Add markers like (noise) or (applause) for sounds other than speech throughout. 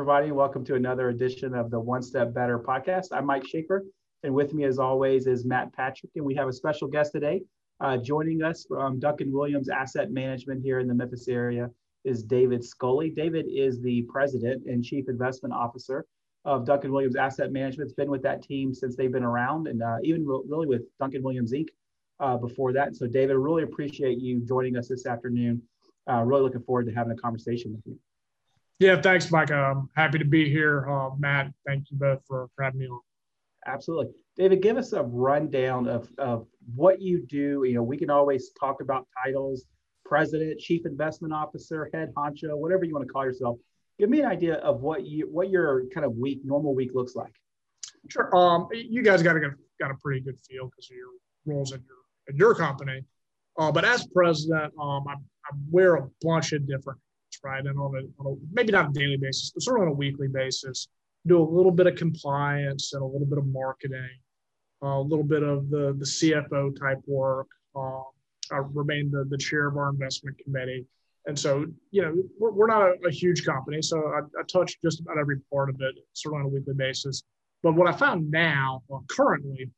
everybody. Welcome to another edition of the One Step Better podcast. I'm Mike Shaker, and with me, as always, is Matt Patrick. And we have a special guest today. Uh, joining us from Duncan Williams Asset Management here in the Memphis area is David Scully. David is the president and chief investment officer of Duncan Williams Asset Management. It's been with that team since they've been around, and uh, even really with Duncan Williams Inc. Uh, before that. So, David, really appreciate you joining us this afternoon. Uh, really looking forward to having a conversation with you. Yeah, thanks, Mike. I'm happy to be here. Uh, Matt, thank you both for, for having me on. Absolutely. David, give us a rundown of, of what you do. You know, we can always talk about titles, president, chief investment officer, head honcho, whatever you want to call yourself. Give me an idea of what you what your kind of week, normal week looks like. Sure. Um, you guys got a got a pretty good feel because of your roles in your in your company. Uh, but as president, um, I, I wear a bunch of different right? And on a, on a, maybe not a daily basis, but sort of on a weekly basis, do a little bit of compliance and a little bit of marketing, uh, a little bit of the the CFO type work. Uh, I remain the, the chair of our investment committee. And so, you know, we're, we're not a, a, huge company. So I, I, touch just about every part of it sort of on a weekly basis. But what I found now, well, currently,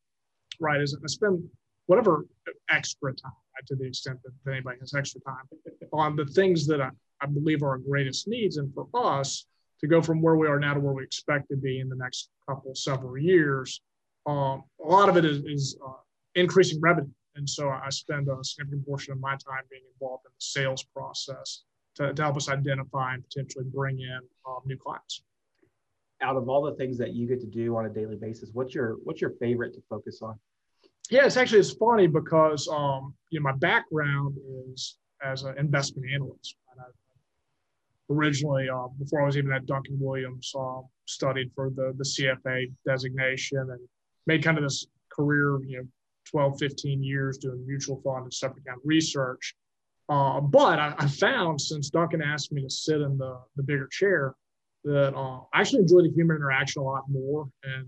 right, is I spend whatever extra time, right, to the extent that anybody has extra time, on the things that I, I believe are our greatest needs. And for us to go from where we are now to where we expect to be in the next couple, several years, um, a lot of it is, is uh, increasing revenue. And so I spend a significant portion of my time being involved in the sales process to, to help us identify and potentially bring in um, new clients. Out of all the things that you get to do on a daily basis, what's your what's your favorite to focus on? Yeah, it's actually it's funny because um, you know my background is as an investment analyst. Originally, uh, before I was even at Duncan Williams, uh, studied for the, the CFA designation and made kind of this career, you know, 12, 15 years doing mutual fund and separate account research. Uh, but I, I, found since Duncan asked me to sit in the, the bigger chair that uh, I actually enjoy the human interaction a lot more. And,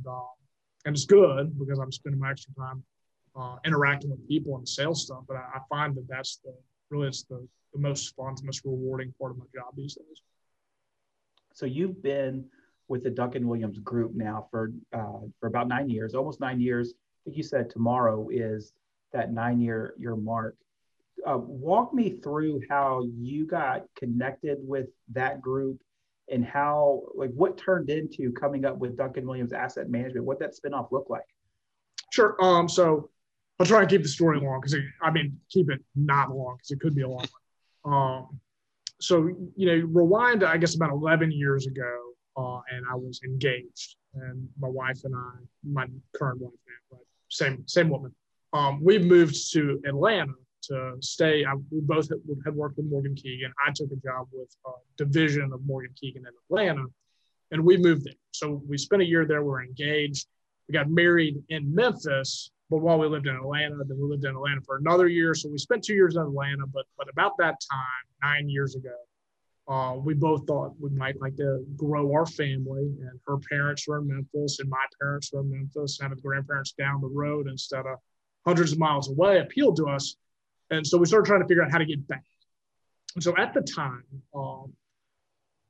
and it's good because I'm spending my extra time uh, interacting with people and sales stuff. But I, I find that that's the really it's the, the most fun, most rewarding part of my job these days. So you've been with the Duncan Williams Group now for uh, for about nine years, almost nine years. I think you said tomorrow is that nine year year mark. Uh, walk me through how you got connected with that group and how like what turned into coming up with Duncan Williams Asset Management. What that spinoff looked like. Sure. Um, so I'll try and keep the story long because I mean keep it not long because it could be a long one. Um, so you know, rewind I guess about 11 years ago, uh, and I was engaged, and my wife and I, my current wife now, same same woman, um, we moved to Atlanta to stay. I, we both had, worked with Morgan Keegan. I took a job with a division of Morgan Keegan in Atlanta, and we moved there. So we spent a year there. We were engaged. We got married in Memphis but while we lived in Atlanta, then we lived in Atlanta for another year. So we spent two years in Atlanta. But but about that time, nine years ago, uh, we both thought we might like to grow our family. And her parents were in Memphis, and my parents were in Memphis. Having grandparents down the road instead of hundreds of miles away appealed to us. And so we started trying to figure out how to get back. And so at the time, um,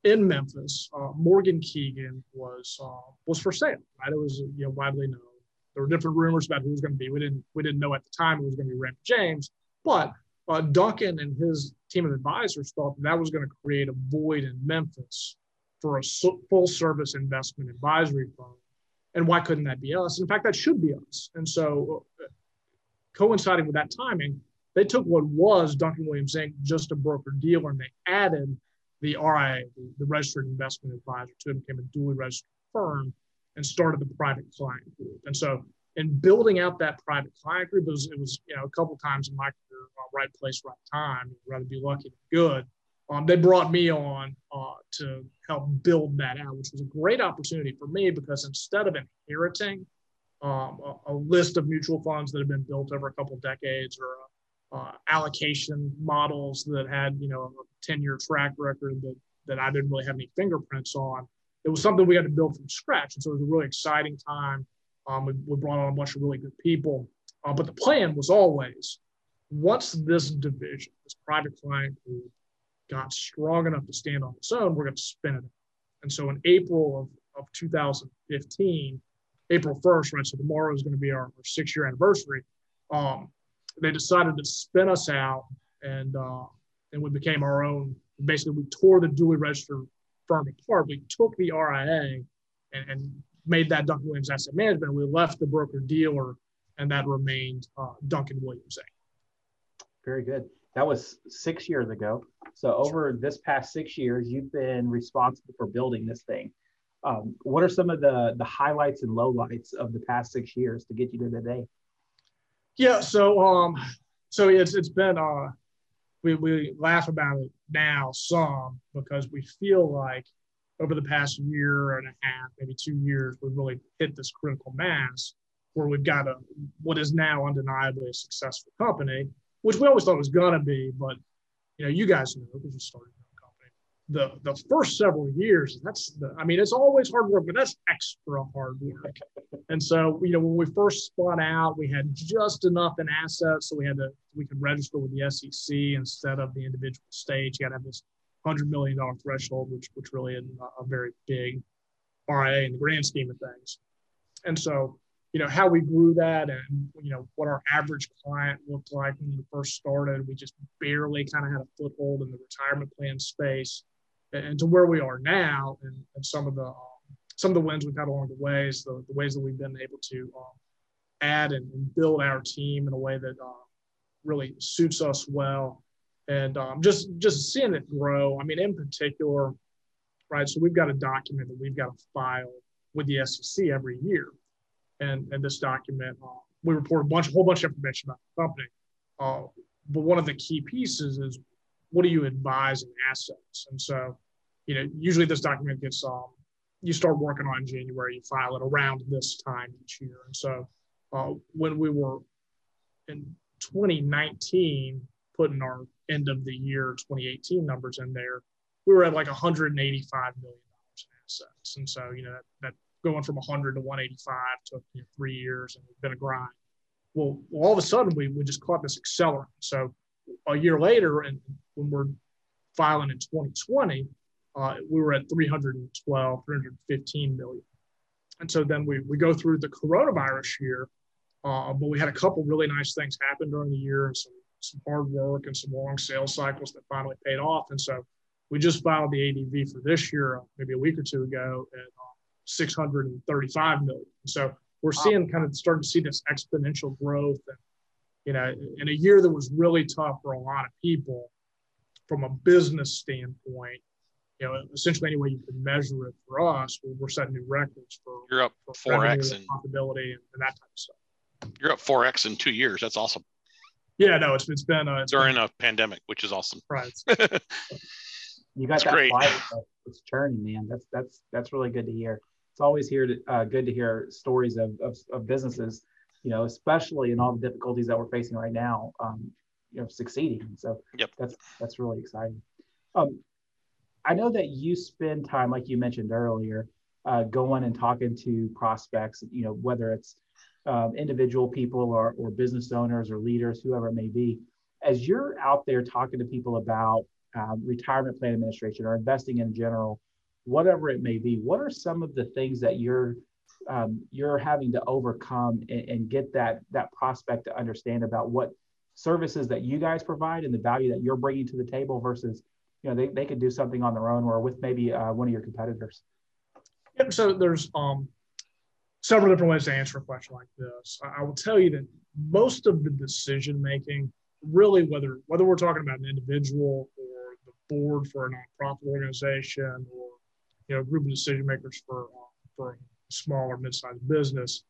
in Memphis, uh, Morgan Keegan was uh, was for sale. Right, it was you know widely known there were different rumors about who was going to be. We didn't we didn't know at the time it was going to be Raymond James, but uh, Duncan and his team of advisors thought that, that was going to create a void in Memphis for a full service investment advisory firm. And why couldn't that be us? In fact, that should be us. And so, uh, coinciding with that timing, they took what was Duncan Williams Inc., just a broker dealer, and they added the RIA, the, the registered investment advisor, to became a duly registered firm and started the private client group. And so in building out that private client group, it was, it was you know, a couple times in my career, uh, right place, right time, I'd rather be lucky than good. Um, they brought me on uh, to help build that out, which was a great opportunity for me because instead of inheriting um, a, a, list of mutual funds that have been built over a couple decades or uh, allocation models that had you know a 10 year track record that, that I didn't really have any fingerprints on, it was something we had to build from scratch. And so it was a really exciting time. Um, we, we, brought on a bunch of really good people. Uh, but the plan was always once this division, this private client group, got strong enough to stand on its own, we're going to spin it. And so in April of, of 2015, April 1st, right? So tomorrow is going to be our, our six year anniversary. Um, they decided to spin us out and uh, and we became our own. Basically, we tore the duly registered firm apart. We took the RIA and, and made that Duncan Williams Asset Management. We left the broker dealer, and that remained uh, Duncan Williams Inc. Very good. That was six years ago. So over this past six years, you've been responsible for building this thing. Um, what are some of the the highlights and lowlights of the past six years to get you to today? Yeah, so um, so it's it's been uh, we we laugh about it now some because we feel like over the past year and a half, maybe two years, we've really hit this critical mass where we've got a what is now undeniably a successful company, which we always thought was gonna be, but you know, you guys know because you started the the first several years that's the i mean it's always hard work but that's extra hard work. And so you know when we first spun out we had just enough in assets so we had to we could register with the sec instead of the individual states. You got to have this hundred million dollar threshold which which really isn't a, a very big RIA in the grand scheme of things. And so you know how we grew that and you know what our average client looked like when we first started we just barely kind of had a foothold in the retirement plan space and to where we are now and, and some of the um, some of the wins we've had along the ways the, the ways that we've been able to um, add and, and, build our team in a way that uh, really suits us well. And um, just just seeing it grow i mean in particular right so we've got a document that we've got to file with the sec every year. And and this document uh, we report a bunch a whole bunch of information about the company. Uh, but one of the key pieces is what do you advise in assets? And so you know, usually this document gets um, you start working on in January, you file it around this time each year. And so uh, when we were in 2019 putting our end of the year 2018 numbers in there, we were at like 185 million dollars in assets. And so you know that, that going from 100 to 185 took you know, three years and it's been a grind. Well, all of a sudden we, we just caught this accelerant. So a year later, and when we're filing in 2020, uh, we were at 312, 315 million. And so then we, we go through the coronavirus year, uh, but we had a couple really nice things happen during the year and some, some hard work and some long sales cycles that finally paid off. And so we just filed the ADV for this year, uh, maybe a week or two ago, at uh, 635 million. So we're seeing kind of starting to see this exponential growth. And, you know, in a year that was really tough for a lot of people from a business standpoint, you know, essentially any way you can measure it for us, we're, we're setting new records for you're up four x and profitability and, and, that type of stuff. You're up four x in two years. That's awesome. Yeah, no, it's it's been uh, it's during been, a pandemic, which is awesome. Right. (laughs) you got that's that great. fire it's churning, man. That's that's that's really good to hear. It's always here to uh, good to hear stories of, of, of businesses, you know, especially in all the difficulties that we're facing right now, um, you know, succeeding. So yep. that's that's really exciting. Um, I know that you spend time, like you mentioned earlier, uh, going and talking to prospects, you know, whether it's um, individual people or, or business owners or leaders, whoever it may be. As you're out there talking to people about um, retirement plan administration or investing in general, whatever it may be, what are some of the things that you're um, you're having to overcome and, and get that that prospect to understand about what services that you guys provide and the value that you're bringing to the table versus you know they, they could do something on their own or with maybe uh, one of your competitors. Yep so there's um, several different ways to answer a question like this. I, will tell you that most of the decision making really whether whether we're talking about an individual or the board for a nonprofit organization or you know a group of decision makers for uh, for a small or mid-sized business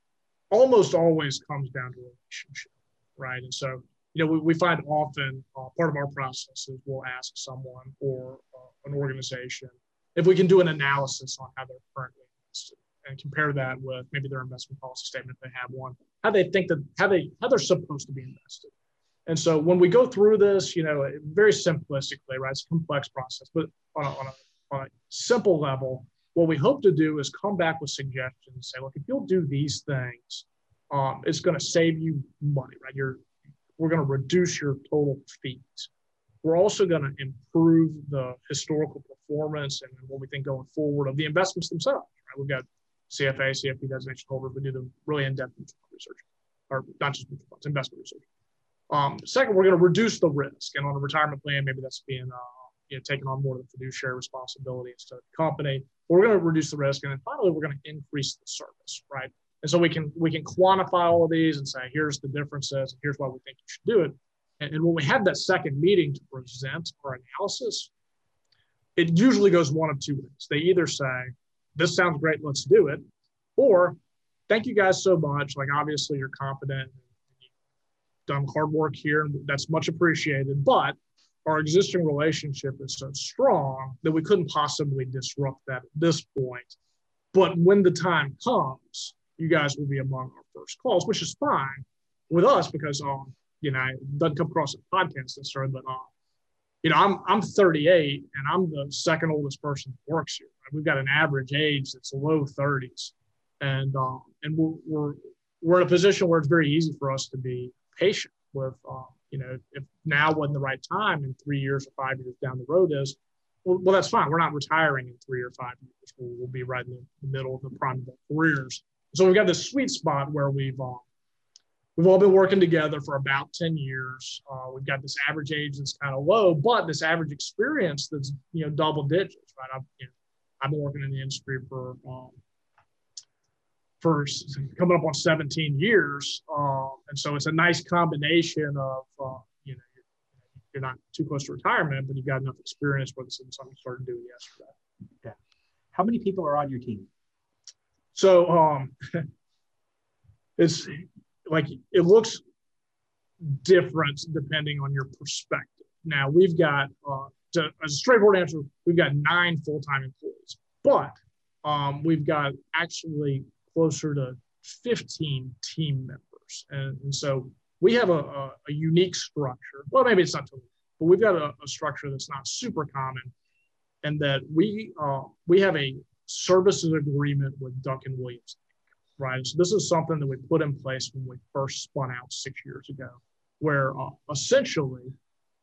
almost always comes down to a relationship right? And so you know, we, we find often uh, part of our process is we'll ask someone or uh, an organization if we can do an analysis on how they're currently invested and compare that with maybe their investment policy statement if they have one, how they think that how they how they're supposed to be invested. And so when we go through this, you know, very simplistically, right? It's a complex process, but on a, on a, on a simple level, what we hope to do is come back with suggestions and say, look, if you'll do these things, um, it's going to save you money, right? You're we're going to reduce your total fees. we're also going to improve the historical performance and what we think going forward of the investments themselves. Right? We've got CFA, CFP designation holders. We do the really in-depth research, or not just mutual funds, investment research. Um, second, we're going to reduce the risk, and on a retirement plan, maybe that's being uh, you know taking on more of the fiduciary responsibility instead of the company. We're going to reduce the risk, and then finally, we're going to increase the service, right? And so we can we can quantify all of these and say, here's the differences, and here's why we think you should do it. And, and when we have that second meeting to present our analysis, it usually goes one of two ways. They either say, this sounds great, let's do it, or thank you guys so much. Like obviously you're confident, done hard work here, that's much appreciated. But our existing relationship is so strong that we couldn't possibly disrupt that at this point. But when the time comes, you guys will be among our first calls, which is fine with us because um, you know, it doesn't come across a podcast necessarily, but um, you know, I'm I'm 38 and I'm the second oldest person that works here. We've got an average age that's low 30s, and um, and we're, we're we're in a position where it's very easy for us to be patient with, um, you know, if now wasn't the right time, and three years or five years down the road is, well, well that's fine. We're not retiring in three or five years. We'll, we'll be right in the middle of the prime of our careers. So we've got this sweet spot where we've um, we've all been working together for about 10 years. Uh, we've got this average age that's kind of low, but this average experience that's you know double digits, right? I've, you know, I've been working in the industry for um, for coming up on 17 years, um, and so it's a nice combination of uh, you know you're, not too close to retirement, but you've got enough experience where this is something you started doing yesterday. Yeah. How many people are on your team? So um, (laughs) it's like it looks different depending on your perspective. Now we've got uh, to, as a straightforward answer, we've got nine full-time employees, but um, we've got actually closer to 15 team members, and, and so we have a, a, a, unique structure. Well, maybe it's not totally, but we've got a, a structure that's not super common, and that we uh, we have a services agreement with Duncan Williams right? So this is something that we put in place when we first spun out six years ago, where uh, essentially,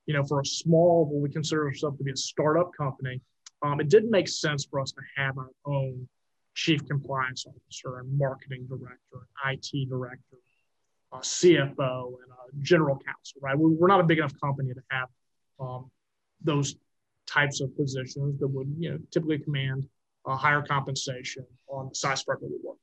you know, for a small, what we consider ourselves to be a startup company, um, it didn't make sense for us to have our own chief compliance officer and marketing director, and IT director, a CFO, and a general counsel, right? We're not a big enough company to have um, those types of positions that would, you know, typically command a higher compensation on the size part that we work.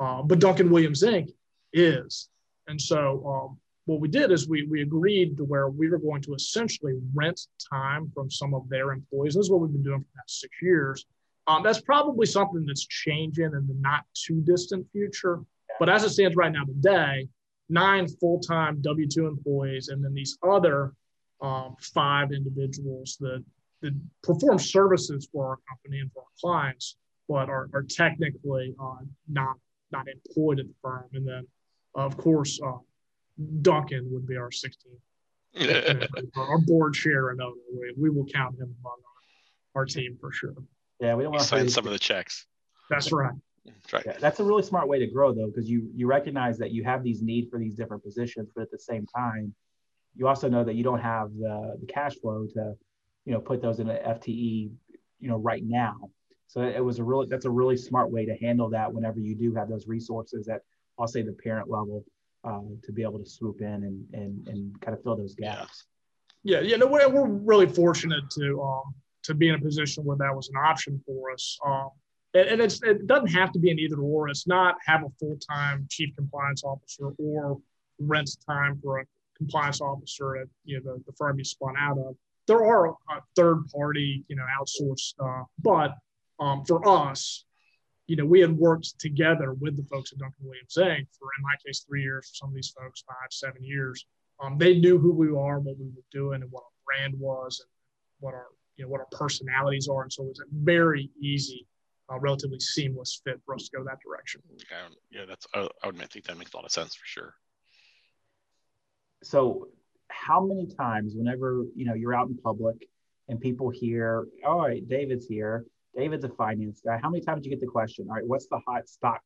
Uh, but Duncan Williams Inc. is. And so um, what we did is we, we agreed to where we were going to essentially rent time from some of their employees. This is what we've been doing for the past six years. Um, that's probably something that's changing in the not too distant future. But as it stands right now today, nine full time W 2 employees, and then these other um, five individuals that, that perform services for our company and for our clients, but are, are technically uh, not not employed at the firm. And then, of course, uh, Duncan would be our 16th. our board chair and owner. We, we will count him among our, our team for sure. Yeah, we don't want to sign some of the checks. That's right. That's right. Yeah, that's a really smart way to grow though, because you you recognize that you have these need for these different positions, but at the same time, you also know that you don't have the the cash flow to, you know, put those in an FTE, you know, right now. So it was a really that's a really smart way to handle that whenever you do have those resources at I'll say the parent level um, to be able to swoop in and and and kind of fill those gaps. Yeah, yeah, no, we're, we're really fortunate to um, to be in a position where that was an option for us. Um, and, and it's it doesn't have to be an either or. It's not have a full time chief compliance officer or rent time for a compliance officer at you know the, the firm you spun out of. There are a third party, you know, outsourced, stuff, but um, for us, you know, we had worked together with the folks at Duncan Williams Inc. for, in my case, three years. For some of these folks, five, seven years. Um, they knew who we are, what we were doing, and what our brand was, and what our you know what our personalities are, and so it was a very easy, uh, relatively seamless fit for us to go that direction. Yeah, yeah that's I, I would I think that makes a lot of sense for sure. So, how many times, whenever you know you're out in public and people hear, "All right, David's here," David's a finance guy. How many times did you get the question? All right, what's the hot stock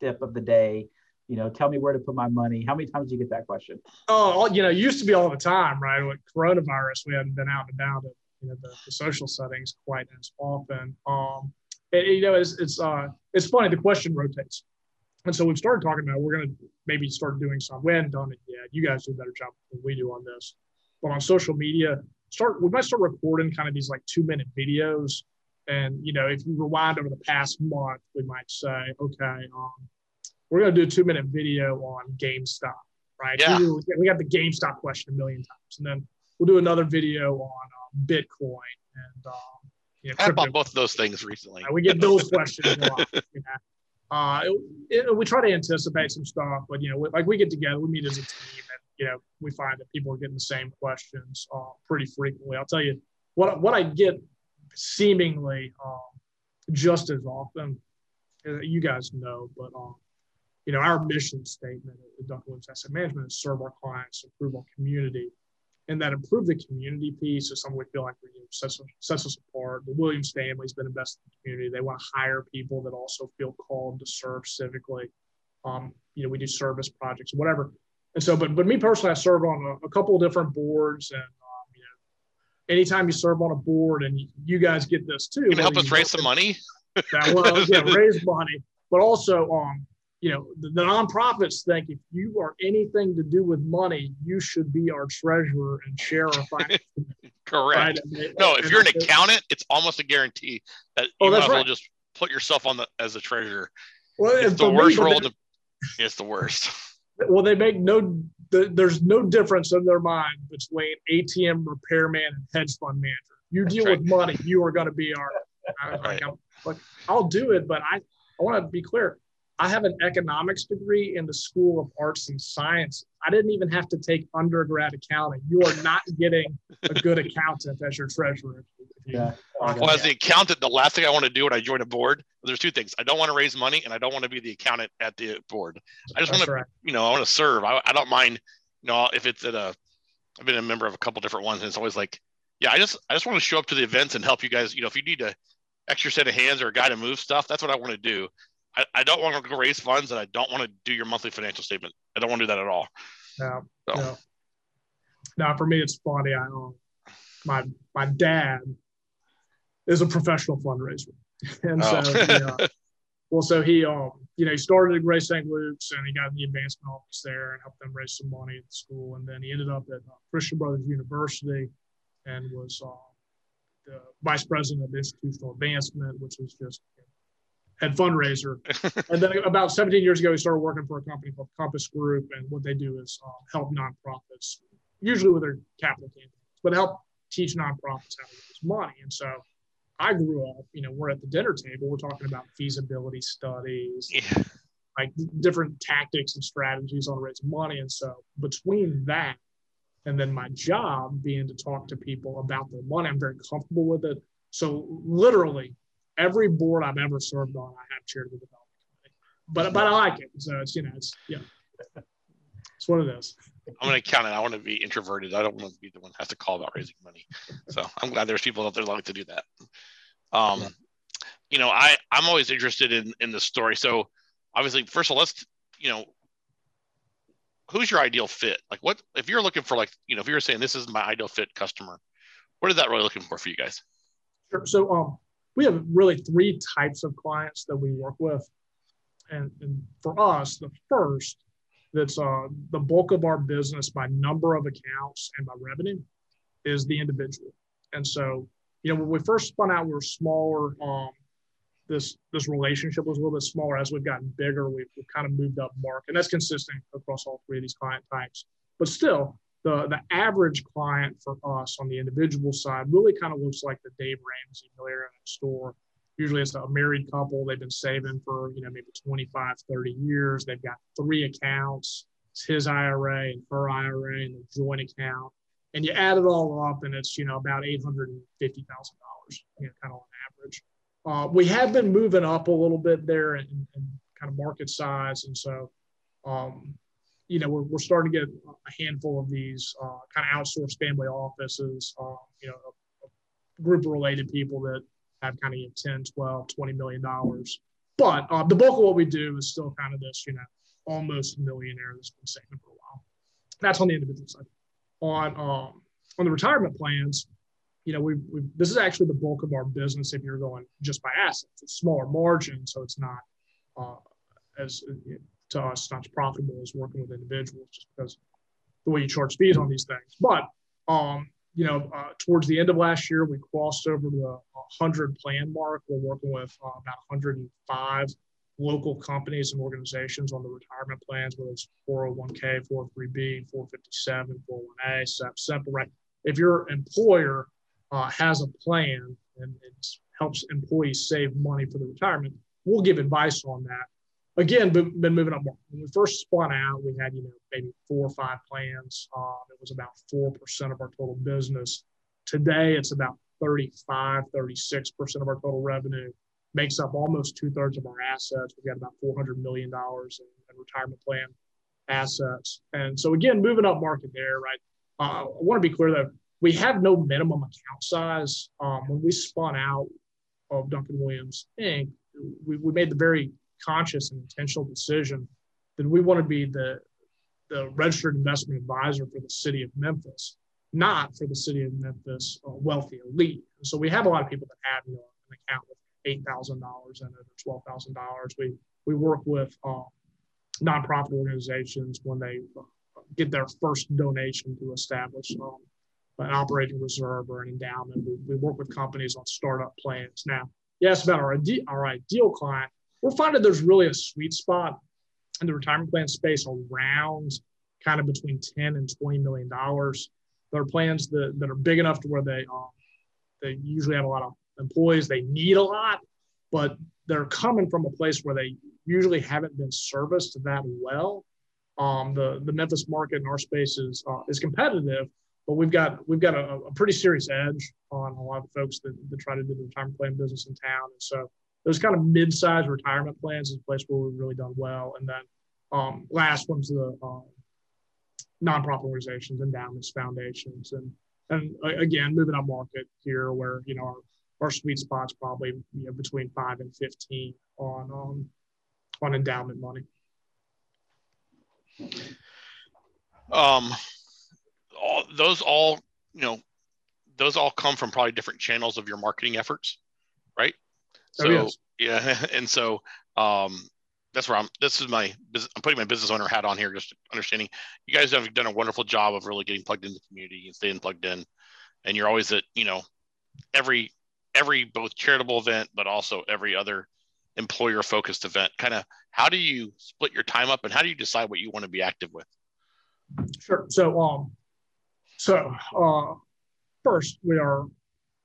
tip of the day? you know, tell me where to put my money. How many times do you get that question? Oh, you know, used to be all the time, right? With coronavirus, we hadn't been out and about in you know the, the social settings quite as often. Um, and, you know, it's it's uh it's funny. The question rotates, and so we've started talking about we're going to maybe start doing some. We hadn't done it yet. You guys do a better job than we do on this, but on social media, start we might start recording kind of these like two minute videos. And you know, if you rewind over the past month, we might say, okay, um, we're going to do a two minute video on GameStop, right? Yeah. We, we got the GameStop question a million times, and then we'll do another video on um, Bitcoin and um, you know, I bought both of those things recently. we get those questions a lot. (laughs) You know? Uh, it, it, we try to anticipate some stuff, but you know, like we get together, we meet as a team, and you know, we find that people are getting the same questions uh, pretty frequently. I'll tell you what what I get seemingly um, just as often. Uh, you guys know, but um, you know, our mission statement at Duncan Williams Asset Management is serve our clients, improve our community, and that improve the community piece is something we feel like know, sets, sets us apart. The Williams family's been invested in the community. They want to hire people that also feel called to serve civically. Um, you know, we do service projects, whatever. And so, but but me personally, I serve on a, a couple of different boards, and um, you know, anytime you serve on a board, and you, guys get this too. You can help us raise some money. (laughs) That, well, yeah, (laughs) raise money, but also um, you know, the, the, nonprofits think if you are anything to do with money, you should be our treasurer and finance. (laughs) Correct. Right? no, if you're an accountant, it's almost a guarantee that oh, you oh, might as well right. just put yourself on the as a treasurer. Well, it's the worst me, role. They, it's the worst. (laughs) Well, they make no. The, there's no difference in their mind between ATM repairman and hedge fund manager. You deal right. with money, you are going to be our. (laughs) I, right. like, I'll do it, but I I want to be clear I have an economics degree in the School of Arts and Science. I didn't even have to take undergrad accounting. You are not getting a good accountant as your treasurer. Yeah. Well, as the accountant, the last thing I want to do when I join a board, there's two things. I don't want to raise money, and I don't want to be the accountant at the board. I just want to, right. you know, I want to serve. I, I don't mind, you know, if it's at a. I've been a member of a couple different ones, and it's always like, yeah, I just I just want to show up to the events and help you guys. You know, if you need a extra set of hands or a guy to move stuff, that's what I want to do. I, I don't want to go raise funds and I don't want to do your monthly financial statement. I don't want to do that at all. No, so. no. Now for me, it's funny. I um, my my dad is a professional fundraiser, (laughs) and oh. so he, uh, (laughs) well, so he um, you know, he started at Grace St. Luke's and he got in the advancement office there and helped them raise some money at the school, and then he ended up at uh, Christian Brothers University and was uh, the vice president of institutional advancement, which was just at fundraiser. (laughs) and then about 17 years ago, he started working for a company called Compass Group. And what they do is uh, help nonprofits, usually with their capital campaigns, but help teach nonprofits how to raise money. And so I grew up, you know, we're at the dinner table, we're talking about feasibility studies, yeah. like different tactics and strategies on raising money. And so between that and then my job being to talk to people about their money, I'm very comfortable with it. So literally every board I've ever served on, I have chaired the development committee. But but I like it. So it's you know it's yeah. It's what it is. I'm gonna count it. I want to be introverted. I don't want to be the one that has to call about raising money. So I'm glad there's people out there like to do that. Um, you know, I I'm always interested in in the story. So obviously, first of all, let's you know, who's your ideal fit? Like, what if you're looking for like you know, if you're saying this is my ideal fit customer, what is that really looking for for you guys? Sure. So um, we have really three types of clients that we work with. And, and for us, the first that's uh, the bulk of our business by number of accounts and by revenue is the individual. And so, you know, when we first spun out, we were smaller. Um, this this relationship was a little bit smaller. As we've gotten bigger, we've, we've kind of moved up market, and that's consistent across all three of these client types. But still, the the average client for us on the individual side really kind of looks like the Dave Ramsey millionaire store. Usually it's a married couple. They've been saving for, you know, maybe 25, 30 years. They've got three accounts. It's his IRA and her IRA and the joint account. And you add it all up and it's, you know, about $850,000, you know, kind of on average. Uh, we have been moving up a little bit there in, in kind of market size. And so, um, you know, we're, we're starting to get a handful of these uh, kind of outsourced family offices, uh, you know, a, a group of related people that have kind of you know, 10, 12, 20 million dollars. But uh, the bulk of what we do is still kind of this, you know, almost millionaire that's been saving for a while. That's on the individual side. On um, on the retirement plans, you know, we we this is actually the bulk of our business. If you're going just by assets, it's smaller margin, so it's not uh, as to us not as profitable as working with individuals, just because the way you charge fees on these things. But um, you know, uh, towards the end of last year, we crossed over the 100 plan mark. We're working with uh, about 105 local companies and organizations on the retirement plans, whether it's 401k, 403b, 457, 401a, SEP, right? If your employer uh, has a plan and it helps employees save money for the retirement, we'll give advice on that. Again, been moving up more. When we first spun out, we had, you know, maybe four or five plans. Um, it was about 4% of our total business. Today, it's about 35, 36% of our total revenue makes up almost two thirds of our assets. We've got about $400 million in, in, retirement plan assets. And so, again, moving up market there, right? Uh, I want to be clear though, we have no minimum account size. Um, when we spun out of Duncan Williams Inc., we, we made the very conscious and intentional decision that we want to be the, the registered investment advisor for the city of Memphis, not for the city of Memphis uh, wealthy elite. And so we have a lot of people that have you know, an account with eight thousand dollars or twelve thousand dollars. We we work with uh, nonprofit organizations when they uh, get their first donation to establish um, an operating reserve or an endowment. We, we work with companies on startup plans. Now, yes, about our, our ideal client, we're finding there's really a sweet spot in the retirement plan space around kind of between 10 and 20 million dollars. There are plans that, that are big enough to where they uh, they usually have a lot of employees they need a lot, but they're coming from a place where they usually haven't been serviced that well. Um, the the Memphis market in our space is uh, is competitive, but we've got we've got a, a, pretty serious edge on a lot of folks that, that try to do the retirement plan business in town. And so those kind of mid-sized retirement plans is a place where we've really done well. And then um, last one's the um, nonprofit organizations, endowments, foundations, and and again moving up market here where you know our our sweet spot's probably you know between five and fifteen on um, on endowment money. Um, all, those all you know, those all come from probably different channels of your marketing efforts? Oh, so yes. yeah, (laughs) and so um, that's where I'm. This is my. I'm putting my business owner hat on here, just understanding. You guys have done a wonderful job of really getting plugged in the community and staying plugged in, and you're always at you know every every both charitable event, but also every other employer focused event. Kind of how do you split your time up, and how do you decide what you want to be active with? Sure. So um, so uh, first we are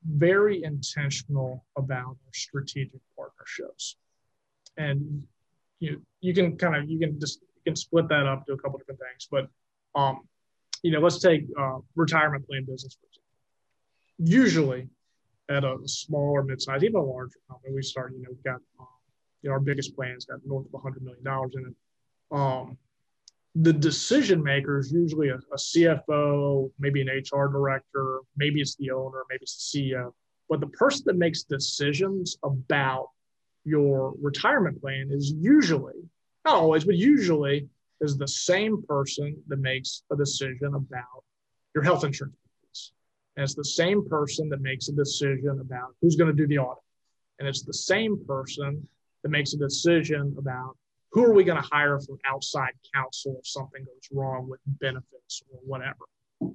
very intentional about our strategic partnerships, and you you can kind of you can just you can split that up to a couple different things, but um, you know, let's take uh, retirement plan business for example. Usually, at a smaller mid-size, even a larger company, we start. You know, we've got um, you know our biggest plans got north of hundred million dollars in it. Um, the decision maker is usually a, a, CFO, maybe an HR director, maybe it's the owner, maybe it's the CEO. But the person that makes decisions about your retirement plan is usually, not always, but usually is the same person that makes a decision about your health insurance. And it's the same person that makes a decision about who's going to do the audit. And it's the same person that makes a decision about who are we going to hire from outside counsel if something goes wrong with benefits or whatever?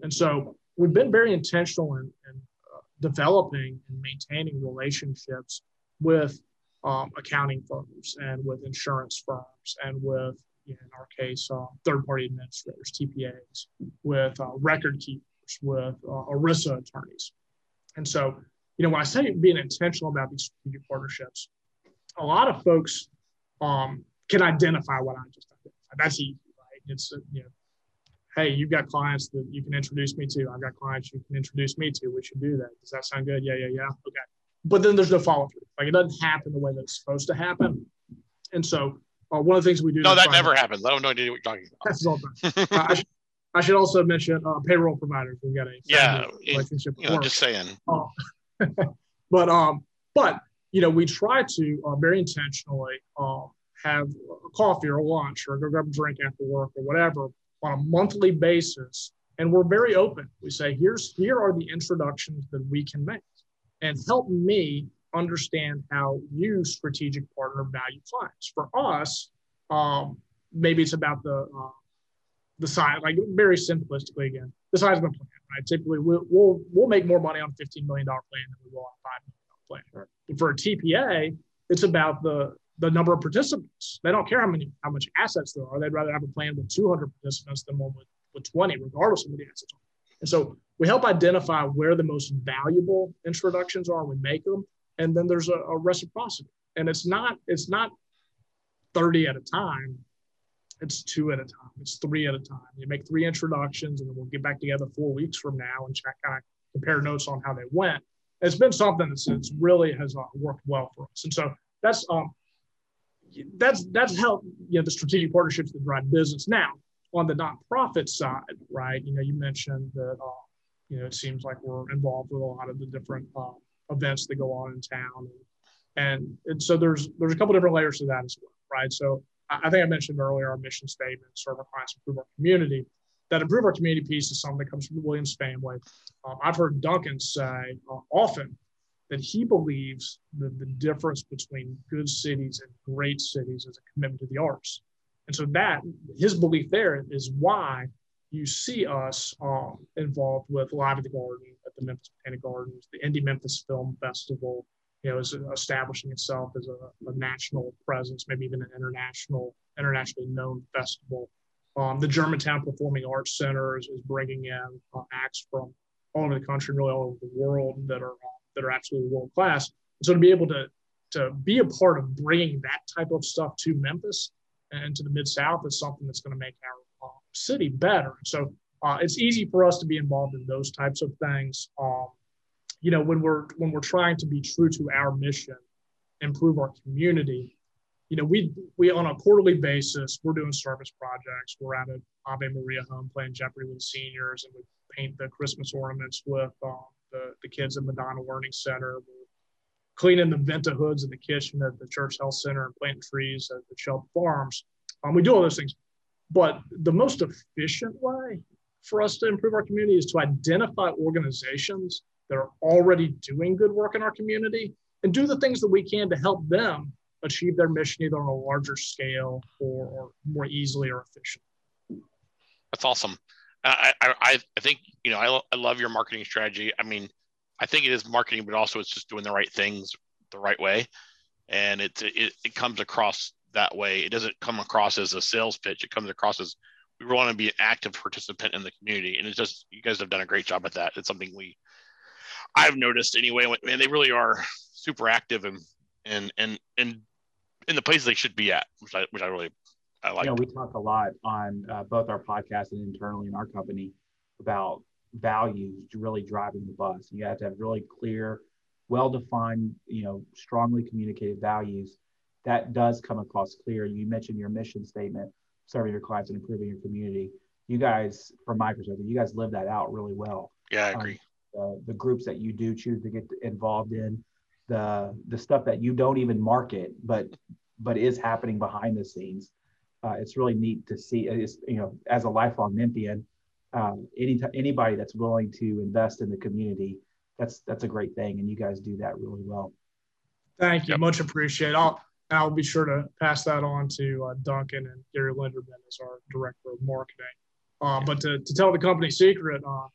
And so we've been very intentional in, in uh, developing and maintaining relationships with um, accounting firms and with insurance firms and with, in our case, uh, third party administrators, TPAs, with uh, record keepers, with uh, ERISA attorneys. And so, you know, when I say being intentional about these strategic partnerships, a lot of folks um, can identify what I just identified. That's easy, right? It's, uh, you know, hey, you've got clients that you can introduce me to. I've got clients you can introduce me to. We should do that. Does that sound good? Yeah, yeah, yeah. Okay. But then there's no follow through. Like it doesn't happen the way that it's supposed to happen. And so uh, one of the things we do. No, that never happens. I don't know what you're talking about. That's all (laughs) uh, I, should, I, should, also mention uh, payroll providers. We've got a yeah relationship. You know, just saying. Uh, (laughs) but um, but you know, we try to uh, very intentionally um, have a coffee or a lunch or go grab a drink after work or whatever on a monthly basis. And we're very open. We say, here's here are the introductions that we can make and help me understand how you strategic partner value clients. For us, um, maybe it's about the uh, the size, like very simplistically again, the size of the plan. Right? Typically, we'll we'll, we'll make more money on a fifteen million dollar plan than we will on a five million dollar plan. But for a TPA, it's about the the number of participants. They don't care how many how much assets there are. They'd rather have a plan with 200 participants than one with, with 20, regardless of what the assets are. And so we help identify where the most valuable introductions are. We make them, and then there's a, a reciprocity. And it's not it's not 30 at a time. It's two at a time. It's three at a time. You make three introductions, and then we'll get back together four weeks from now and check kind of compare notes on how they went. It's been something that's, really has uh, worked well for us. And so that's um, that's that's how you know the strategic partnerships that drive business. Now, on the nonprofit side, right? You know, you mentioned that uh, you know it seems like we're involved with a lot of the different uh, events that go on in town, and, and, so there's there's a couple different layers to that as well, right? So I, I think I mentioned earlier our mission statement: serve our clients, improve our community. That improve our community piece is something that comes from the Williams family. Um, I've heard Duncan say uh, often that he believes that the difference between good cities and great cities is a commitment to the arts. And so that his belief there is why you see us um, involved with Live at the Garden at the Memphis Botanic Gardens, the Indie Memphis Film Festival, you know, is establishing itself as a, a national presence, maybe even an international, internationally known festival. Um, the Germantown Performing Arts Center is, is bringing in uh, acts from all over the country, really all over the world that are uh, that are absolutely world class. So to be able to to be a part of bringing that type of stuff to Memphis and to the Mid South is something that's going to make our uh, city better. So uh, it's easy for us to be involved in those types of things. Um, you know, when we're when we're trying to be true to our mission, improve our community. You know, we we on a quarterly basis we're doing service projects. We're at an Ave Maria home playing Jeopardy with seniors, and we paint the Christmas ornaments with um, the, the kids at Madonna Learning Center. We're cleaning the Venta hoods in the kitchen at the Church Health Center and planting trees at the Shelby Farms. Um, we do all those things. But the most efficient way for us to improve our community is to identify organizations that are already doing good work in our community and do the things that we can to help them achieve their mission either on a larger scale or, or more easily or efficiently. That's awesome. I, I, I think, you know, I, I love your marketing strategy. I mean, I think it is marketing, but also it's just doing the right things the right way. And it, it, it comes across that way. It doesn't come across as a sales pitch. It comes across as we want to be an active participant in the community. And it's just, you guys have done a great job at that. It's something we, I've noticed anyway, and they really are super active and, and, and, and in the places they should be at, which I, which I really I like. You know, we talk a lot on uh, both our podcast and internally in our company about values really driving the bus. You have to have really clear, well-defined, you know, strongly communicated values. That does come across clear. You mentioned your mission statement, serving your clients and improving your community. You guys, from my perspective, you guys live that out really well. Yeah, I agree. Um, the groups that you do choose to get involved in, the the stuff that you don't even market, but but is happening behind the scenes uh, it's really neat to see. It's, you know, as a lifelong Memphian, um, any anybody that's willing to invest in the community, that's that's a great thing, and you guys do that really well. Thank you, yep. much appreciated. I'll I'll be sure to pass that on to uh, Duncan and Gary Linderman as our director of marketing. Uh, but to, to tell the company secret, uh,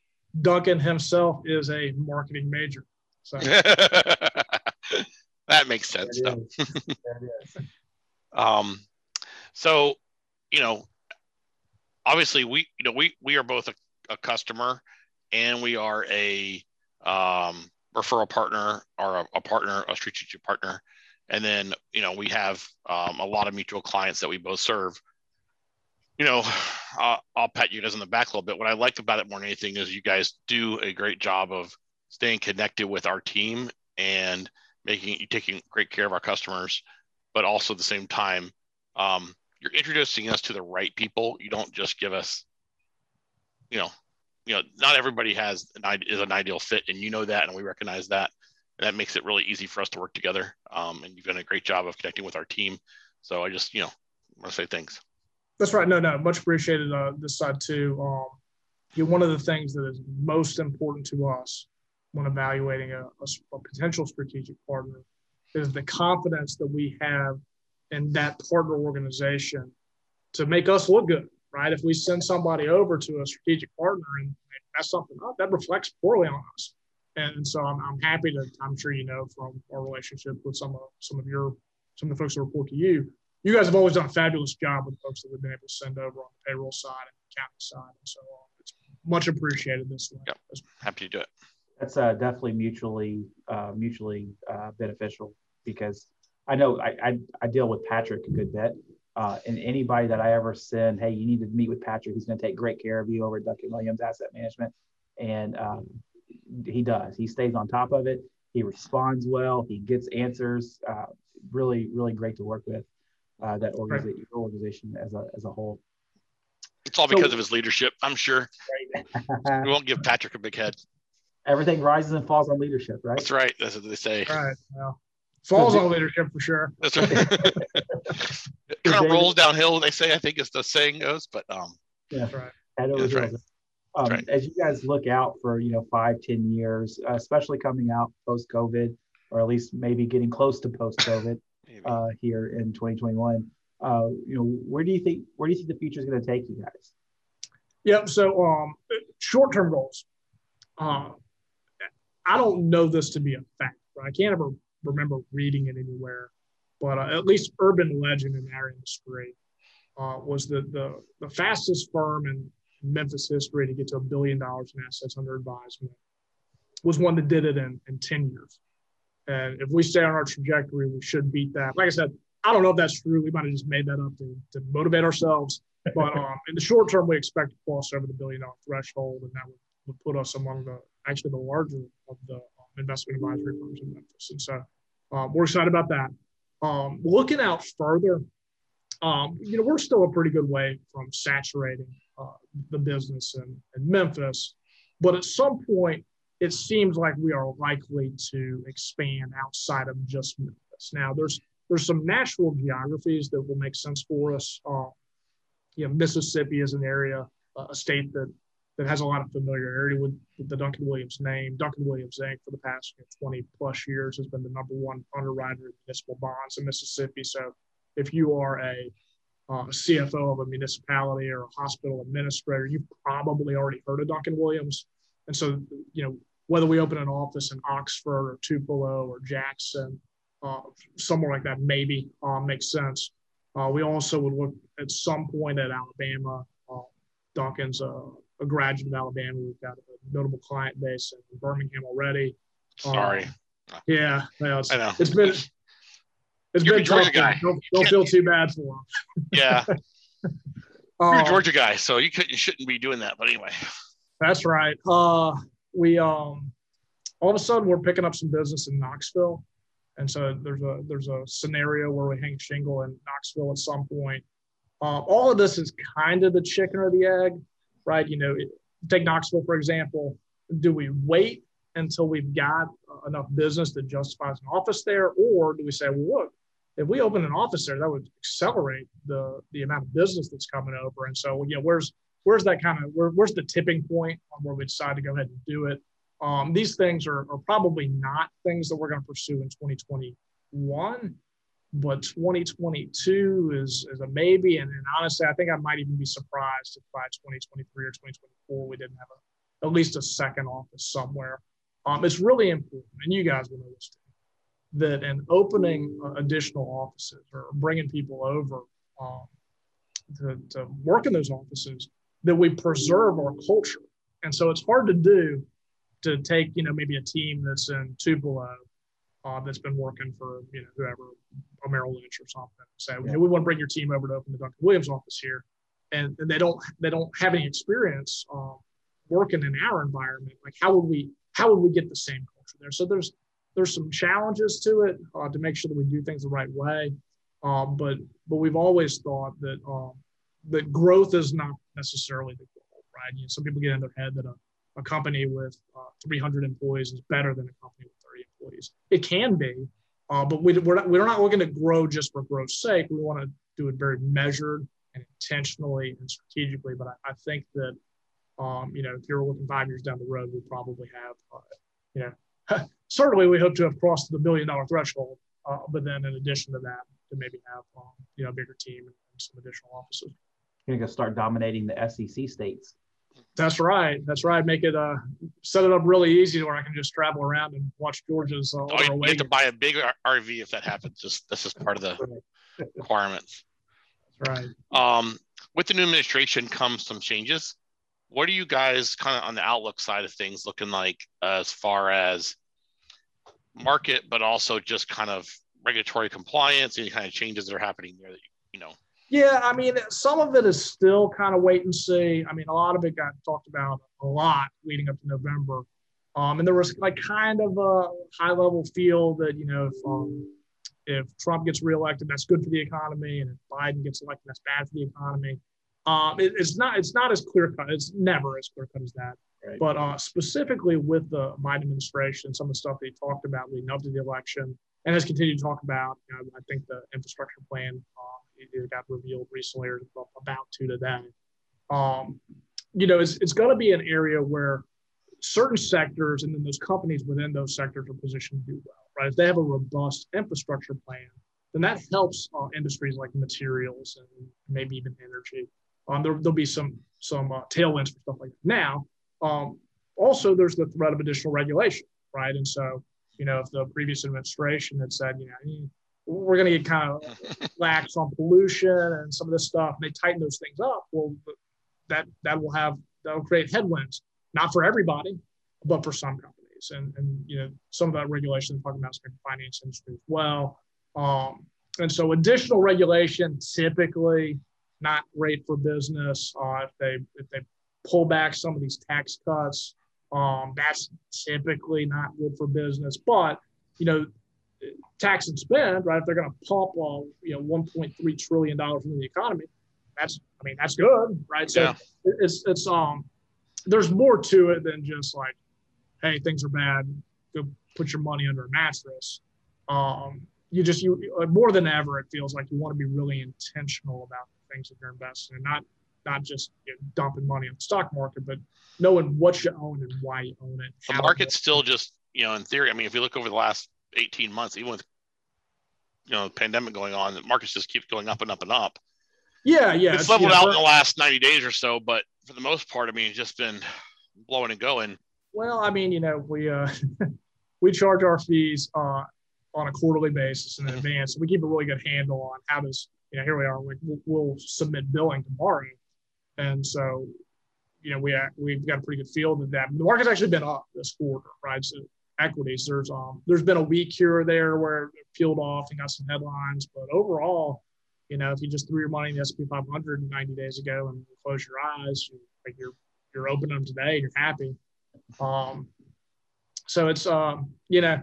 Duncan himself is a marketing major. So (laughs) that makes sense. Though. (laughs) (laughs) um, so, you know, obviously we, you know, we, we are both a, a customer and we are a um, referral partner or a, a, partner, a strategic partner. And then, you know, we have um, a lot of mutual clients that we both serve. You know, uh, I'll pat you guys on the back a little bit. What I like about it more than anything is you guys do a great job of staying connected with our team and making taking great care of our customers, but also at the same time, um, you're introducing us to the right people. You don't just give us, you know, you know, not everybody has an is an ideal fit, and you know that, and we recognize that. And that makes it really easy for us to work together. Um, and you've done a great job of connecting with our team. So I just, you know, want to say thanks. That's right. No, no, much appreciated uh, this side too. Um, you know, one of the things that is most important to us when evaluating a, a, a potential strategic partner is the confidence that we have in that partner organization to make us look good, right? If we send somebody over to a strategic partner and mess something up, that reflects poorly on us. And so I'm, I'm happy to, I'm sure you know from our relationship with some of some of your some of the folks that report to you, you guys have always done a fabulous job with folks that we've been able to send over on the payroll side and the accounting side. And so uh, it's much appreciated this way. Yep. Happy to do it. That's uh, definitely mutually uh, mutually uh, beneficial because I know I, I, I, deal with Patrick a good bit. Uh, and anybody that I ever send, hey, you need to meet with Patrick. He's going to take great care of you over at Duncan Williams Asset Management. And um, he does. He stays on top of it. He responds well. He gets answers. Uh, really, really great to work with uh, that organization, right. organization as a, as a whole. It's all because so, of his leadership, I'm sure. Right. we won't give Patrick a big head. Everything rises and falls on leadership, right? That's right. That's what they say. All right. Well, falls so, on leadership for sure. That's right. (laughs) it kind of rolls downhill. They say. I think as the saying goes, but um. Yeah. That's right. That's right. Um, right. As you guys look out for you know five, ten years, uh, especially coming out post COVID, or at least maybe getting close to post COVID (laughs) uh, here in 2021, uh, you know, where do you think where do you think the future is going to take you guys? Yep. So um, short term goals. Uh, I don't know this to be a fact. Right? I can't ever remember reading it anywhere, but uh, at least urban legend in our industry uh, was that the the fastest firm in Memphis history to get to a billion dollars in assets under advisement was one that did it in, in 10 years. And if we stay on our trajectory, we should beat that. Like I said, I don't know if that's true. We might have just made that up to, to motivate ourselves. But (laughs) um, in the short term, we expect to cross over the billion dollar threshold, and that would, would put us among the actually the larger of the investment advisory firms in Memphis. And so um, we're excited about that. Um, looking out further, um, you know, we're still a pretty good way from saturating uh, the business in, in Memphis. But at some point, it seems like we are likely to expand outside of just Memphis. Now, there's there's some natural geographies that will make sense for us. Uh, you know, Mississippi is an area, uh, a state that that has a lot of familiarity with, the Duncan Williams name. Duncan Williams Inc. for the past you know, 20 plus years has been the number one underwriter of municipal bonds in Mississippi. So if you are a uh, CFO of a municipality or a hospital administrator, you've probably already heard of Duncan Williams. And so, you know, whether we open an office in Oxford or Tupelo or Jackson, uh, somewhere like that, maybe uh, makes sense. Uh, we also would look at some point at Alabama. Uh, Duncan's a, a, graduate of Alabama. We've got a notable client base in Birmingham already. Sorry. yeah, yeah it's, I know. it's been it's You're been tough. Guy. Don't, don't feel too bad for him. yeah. (laughs) You're a uh, Georgia guy, so you could you shouldn't be doing that. But anyway. That's right. Uh, we um, all of a sudden we're picking up some business in Knoxville, and so there's a there's a scenario where we hang shingle in Knoxville at some point. Um, all of this is kind of the chicken or the egg, right? You know, take Knoxville for example. Do we wait until we've got enough business that justifies an office there, or do we say, well, look, if we open an office there, that would accelerate the the amount of business that's coming over. And so, you know, where's where's that kind of where, where's the tipping point on where we decide to go ahead and do it? Um, these things are, are probably not things that we're going to pursue in 2021, but 2022 is is a maybe. And, and honestly, I think I might even be surprised if by 2023 or 2024 we didn't have a, at least a second office somewhere. Um, it's really important, and you guys will know this too that in opening uh, additional offices or bringing people over um, to, to work in those offices, that we preserve our culture. And so it's hard to do to take, you know, maybe a team that's in Tupelo uh, that's been working for, you know, whoever, a Merrill Lynch or something, say, yeah. hey, we want to bring your team over to open the Duncan Williams office here. And, and they don't they don't have any experience um, working in our environment. Like how would we how would we get the same culture there? So there's there's some challenges to it uh, to make sure that we do things the right way. Um, but but we've always thought that um, that growth is not necessarily the goal, right? You know, some people get in their head that a, a company with uh, 300 employees is better than a company with 30 employees. It can be, Uh, but we, we're, not, we're not looking to grow just for growth's sake. We want to do it very measured and intentionally and strategically. But I, I think that, um, you know, if you're looking five years down the road, we probably have, uh, you know, (laughs) certainly we hope to have crossed the billion dollar threshold. Uh, but then in addition to that, to maybe have, um, you know, a bigger team and, some additional offices. You're going to start dominating the SEC states. That's right. That's right. Make it uh set it up really easy where I can just travel around and watch Georgia's. Uh, oh, you have to buy a big RV if that happens. Just this is part of the requirements. (laughs) That's right. Um, with the new administration comes some changes. What are you guys kind of on the outlook side of things looking like as far as market, but also just kind of regulatory compliance, any kind of changes that are happening there that you, you know yeah, I mean, some of it is still kind of wait and see. I mean, a lot of it got talked about a lot leading up to November. Um, and there was like kind of a high level feel that, you know, if, um, if Trump gets reelected, that's good for the economy. And if Biden gets elected, that's bad for the economy. Um, it, it's not it's not as clear cut. It's never as clear cut as that. Right. But uh, specifically with the Biden administration, some of the stuff that he talked about leading up to the election and has continued to talk about, you know, I think the infrastructure plan uh, it got revealed recently or about to today. Um, you know, it's, it's going to be an area where certain sectors and then those companies within those sectors are positioned to do well, right? If they have a robust infrastructure plan, then that helps uh, industries like materials and maybe even energy. Um, there, will be some some uh, tailwinds for stuff like that. Now, um, also there's the threat of additional regulation, right? And so, you know, if the previous administration had said, you know, we're going to get kind of (laughs) lax on pollution and some of this stuff. And they tighten those things up. Well, that that will have that will create headwinds, not for everybody, but for some companies. And and you know some of that regulation talking about the finance industry as well. Um, and so additional regulation typically not great for business. Uh, if they if they pull back some of these tax cuts, um, that's typically not good for business. But you know tax and spend, right? If they're going to pump, uh, you know, 1.3 trillion dollars into the economy, that's, I mean, that's good, right? So yeah. it's, it's, um, there's more to it than just like, hey, things are bad, go put your money under a mattress. Um, you just, you more than ever, it feels like you want to be really intentional about the things that you're investing in, not, not just you know, dumping money in the stock market, but knowing what you own and why you own it. The market's still just, you know, in theory, I mean, if you look over the last 18 months, even with you know pandemic going on, the markets just keep going up and up and up. Yeah, yeah. It's leveled yeah, out in the last 90 days or so, but for the most part, I mean, it's just been blowing and going. Well, I mean, you know, we uh, (laughs) we charge our fees uh, on a quarterly basis in advance. So we keep a really good handle on how does you know here we are. We, we'll submit billing tomorrow, and so you know we we've got a pretty good feel of that. The market's actually been up this quarter, right? So equities. There's um there's been a week here or there where it peeled off and got some headlines, but overall, you know, if you just threw your money in the S&P 500 90 days ago and close your eyes, you, like you're you're opening them today, you're happy. Um, so it's um you know.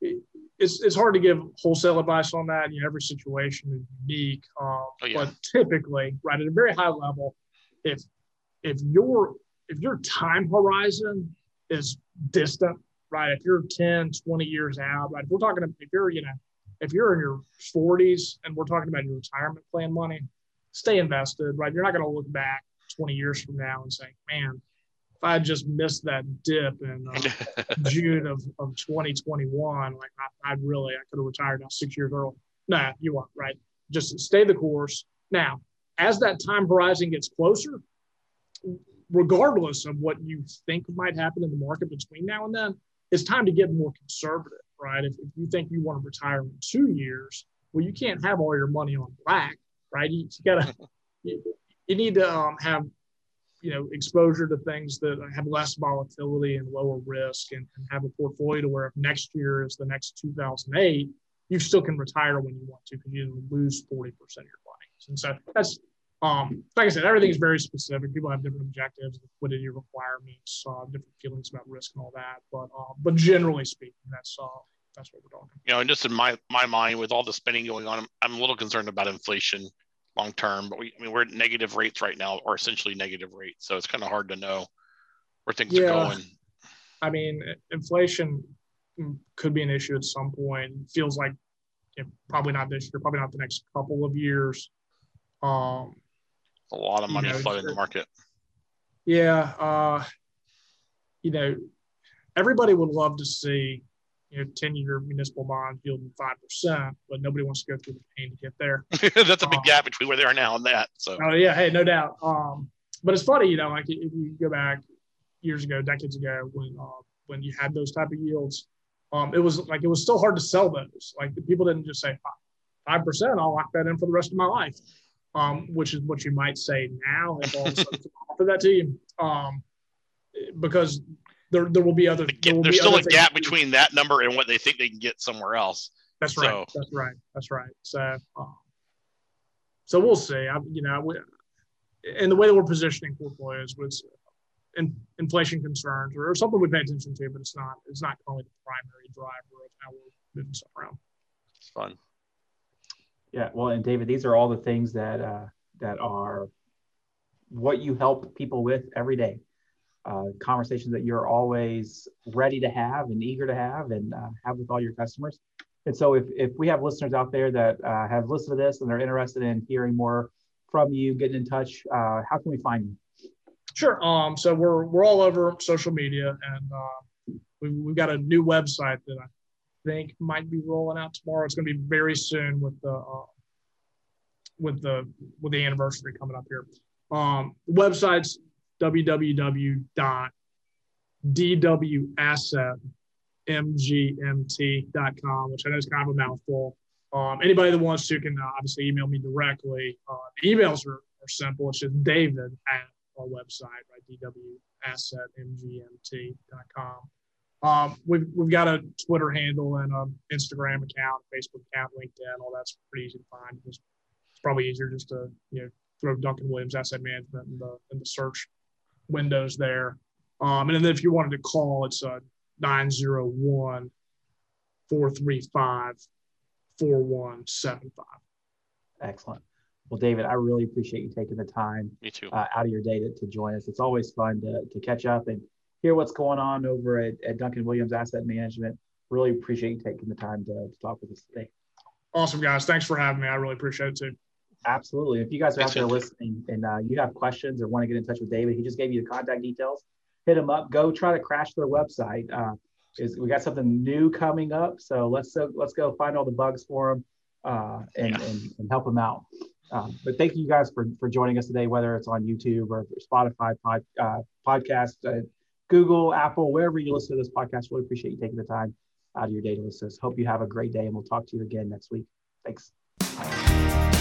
It, it's, it's hard to give wholesale advice on that. You know, every situation is unique. Um, oh, yeah. But typically, right at a very high level, if if your if your time horizon is distant right? If you're 10, 20 years out, right? If we're talking, if you're, you know, if you're in your 40s and we're talking about your retirement plan money, stay invested, right? You're not going to look back 20 years from now and say, man, if I just missed that dip in uh, (laughs) June of, of 2021, like I, would really, I could have retired now six years early. Nah, you won't, right? Just stay the course. Now, as that time horizon gets closer, regardless of what you think might happen in the market between now and then, it's time to get more conservative, right? If, if you think you want to retire in two years, well, you can't have all your money on black, right? You, you gotta, (laughs) you, you, need to um, have, you know, exposure to things that have less volatility and lower risk, and, and have a portfolio to where if next year is the next 2008, you still can retire when you want to because you lose 40% of your money. And so that's um, like I said, everything is very specific. People have different objectives, liquidity requirements, uh, different feelings about risk and all that. But uh, but generally speaking, that's uh, that's what we're talking. You know, and just in my my mind, with all the spending going on, I'm, I'm a little concerned about inflation long term. But we, I mean, we're at negative rates right now, or essentially negative rates. So it's kind of hard to know where things yeah. are going. I mean, inflation could be an issue at some point. It feels like you know, probably not this year, probably not the next couple of years. Um, a lot of money you know, flooding the market. Yeah, uh, you know, everybody would love to see you know, 10 year municipal bonds yielding 5%, but nobody wants to go through the pain to get there. (laughs) That's a big um, gap between where they are now and that. So, oh, yeah. Hey, no doubt. Um, but it's funny, you know, like if you go back years ago, decades ago, when, uh, when you had those type of yields, um, it was like, it was still hard to sell those. Like the people didn't just say 5%, I'll lock that in for the rest of my life. Um, which is what you might say now if all of a sudden (laughs) offer that to you. Um, because there, there will be other. There there's still a gap between that number and what they think they can get somewhere else. That's right. That's right. That's right. So, um, so we'll see. I, you know, we, and the way that we're positioning portfolios was in, inflation concerns or, or, something we pay attention to, but it's not it's not currently the primary driver of how we're moving stuff around. It's fun. Yeah. Well, and David, these are all the things that uh, that are what you help people with every day uh, conversations that you're always ready to have and eager to have and uh, have with all your customers. And so, if, if we have listeners out there that uh, have listened to this and they're interested in hearing more from you, getting in touch, uh, how can we find you? Sure. Um, so we're we're all over social media, and uh, we've, we've got a new website that I think might be rolling out tomorrow. It's going to be very soon with the uh, with the with the anniversary coming up here. Um, website's www.dwassetmgmt.com, which I know is kind of a mouthful. Um, anybody that wants to can uh, obviously email me directly. Uh, the emails are, are simple. It's just David at our website, right? dwassetmgmt.com. Um, we've, we've got a Twitter handle and an Instagram account, Facebook account, LinkedIn, all that's pretty easy to find. It's, it's probably easier just to, you know, throw Duncan Williams Asset Management in the, in the search windows there. Um, and then if you wanted to call, it's a 901 435 4175. Excellent. Well, David, I really appreciate you taking the time Me too. Uh, out of your day to, to join us. It's always fun to, to catch up and hear what's going on over at, at Duncan Williams Asset Management. Really appreciate you taking the time to, to talk with us today. Awesome, guys. Thanks for having me. I really appreciate it too. Absolutely. If you guys are out there listening and uh, you have questions or want to get in touch with David, he just gave you the contact details. Hit him up. Go try to crash their website. Uh, is we got something new coming up, so let's uh, let's go find all the bugs for him uh, and, yeah. and, and help him out. Um, but thank you guys for for joining us today, whether it's on YouTube or Spotify pod, uh, podcast, uh, Google, Apple, wherever you listen to this podcast. Really appreciate you taking the time out of your day to listen. Hope you have a great day, and we'll talk to you again next week. Thanks.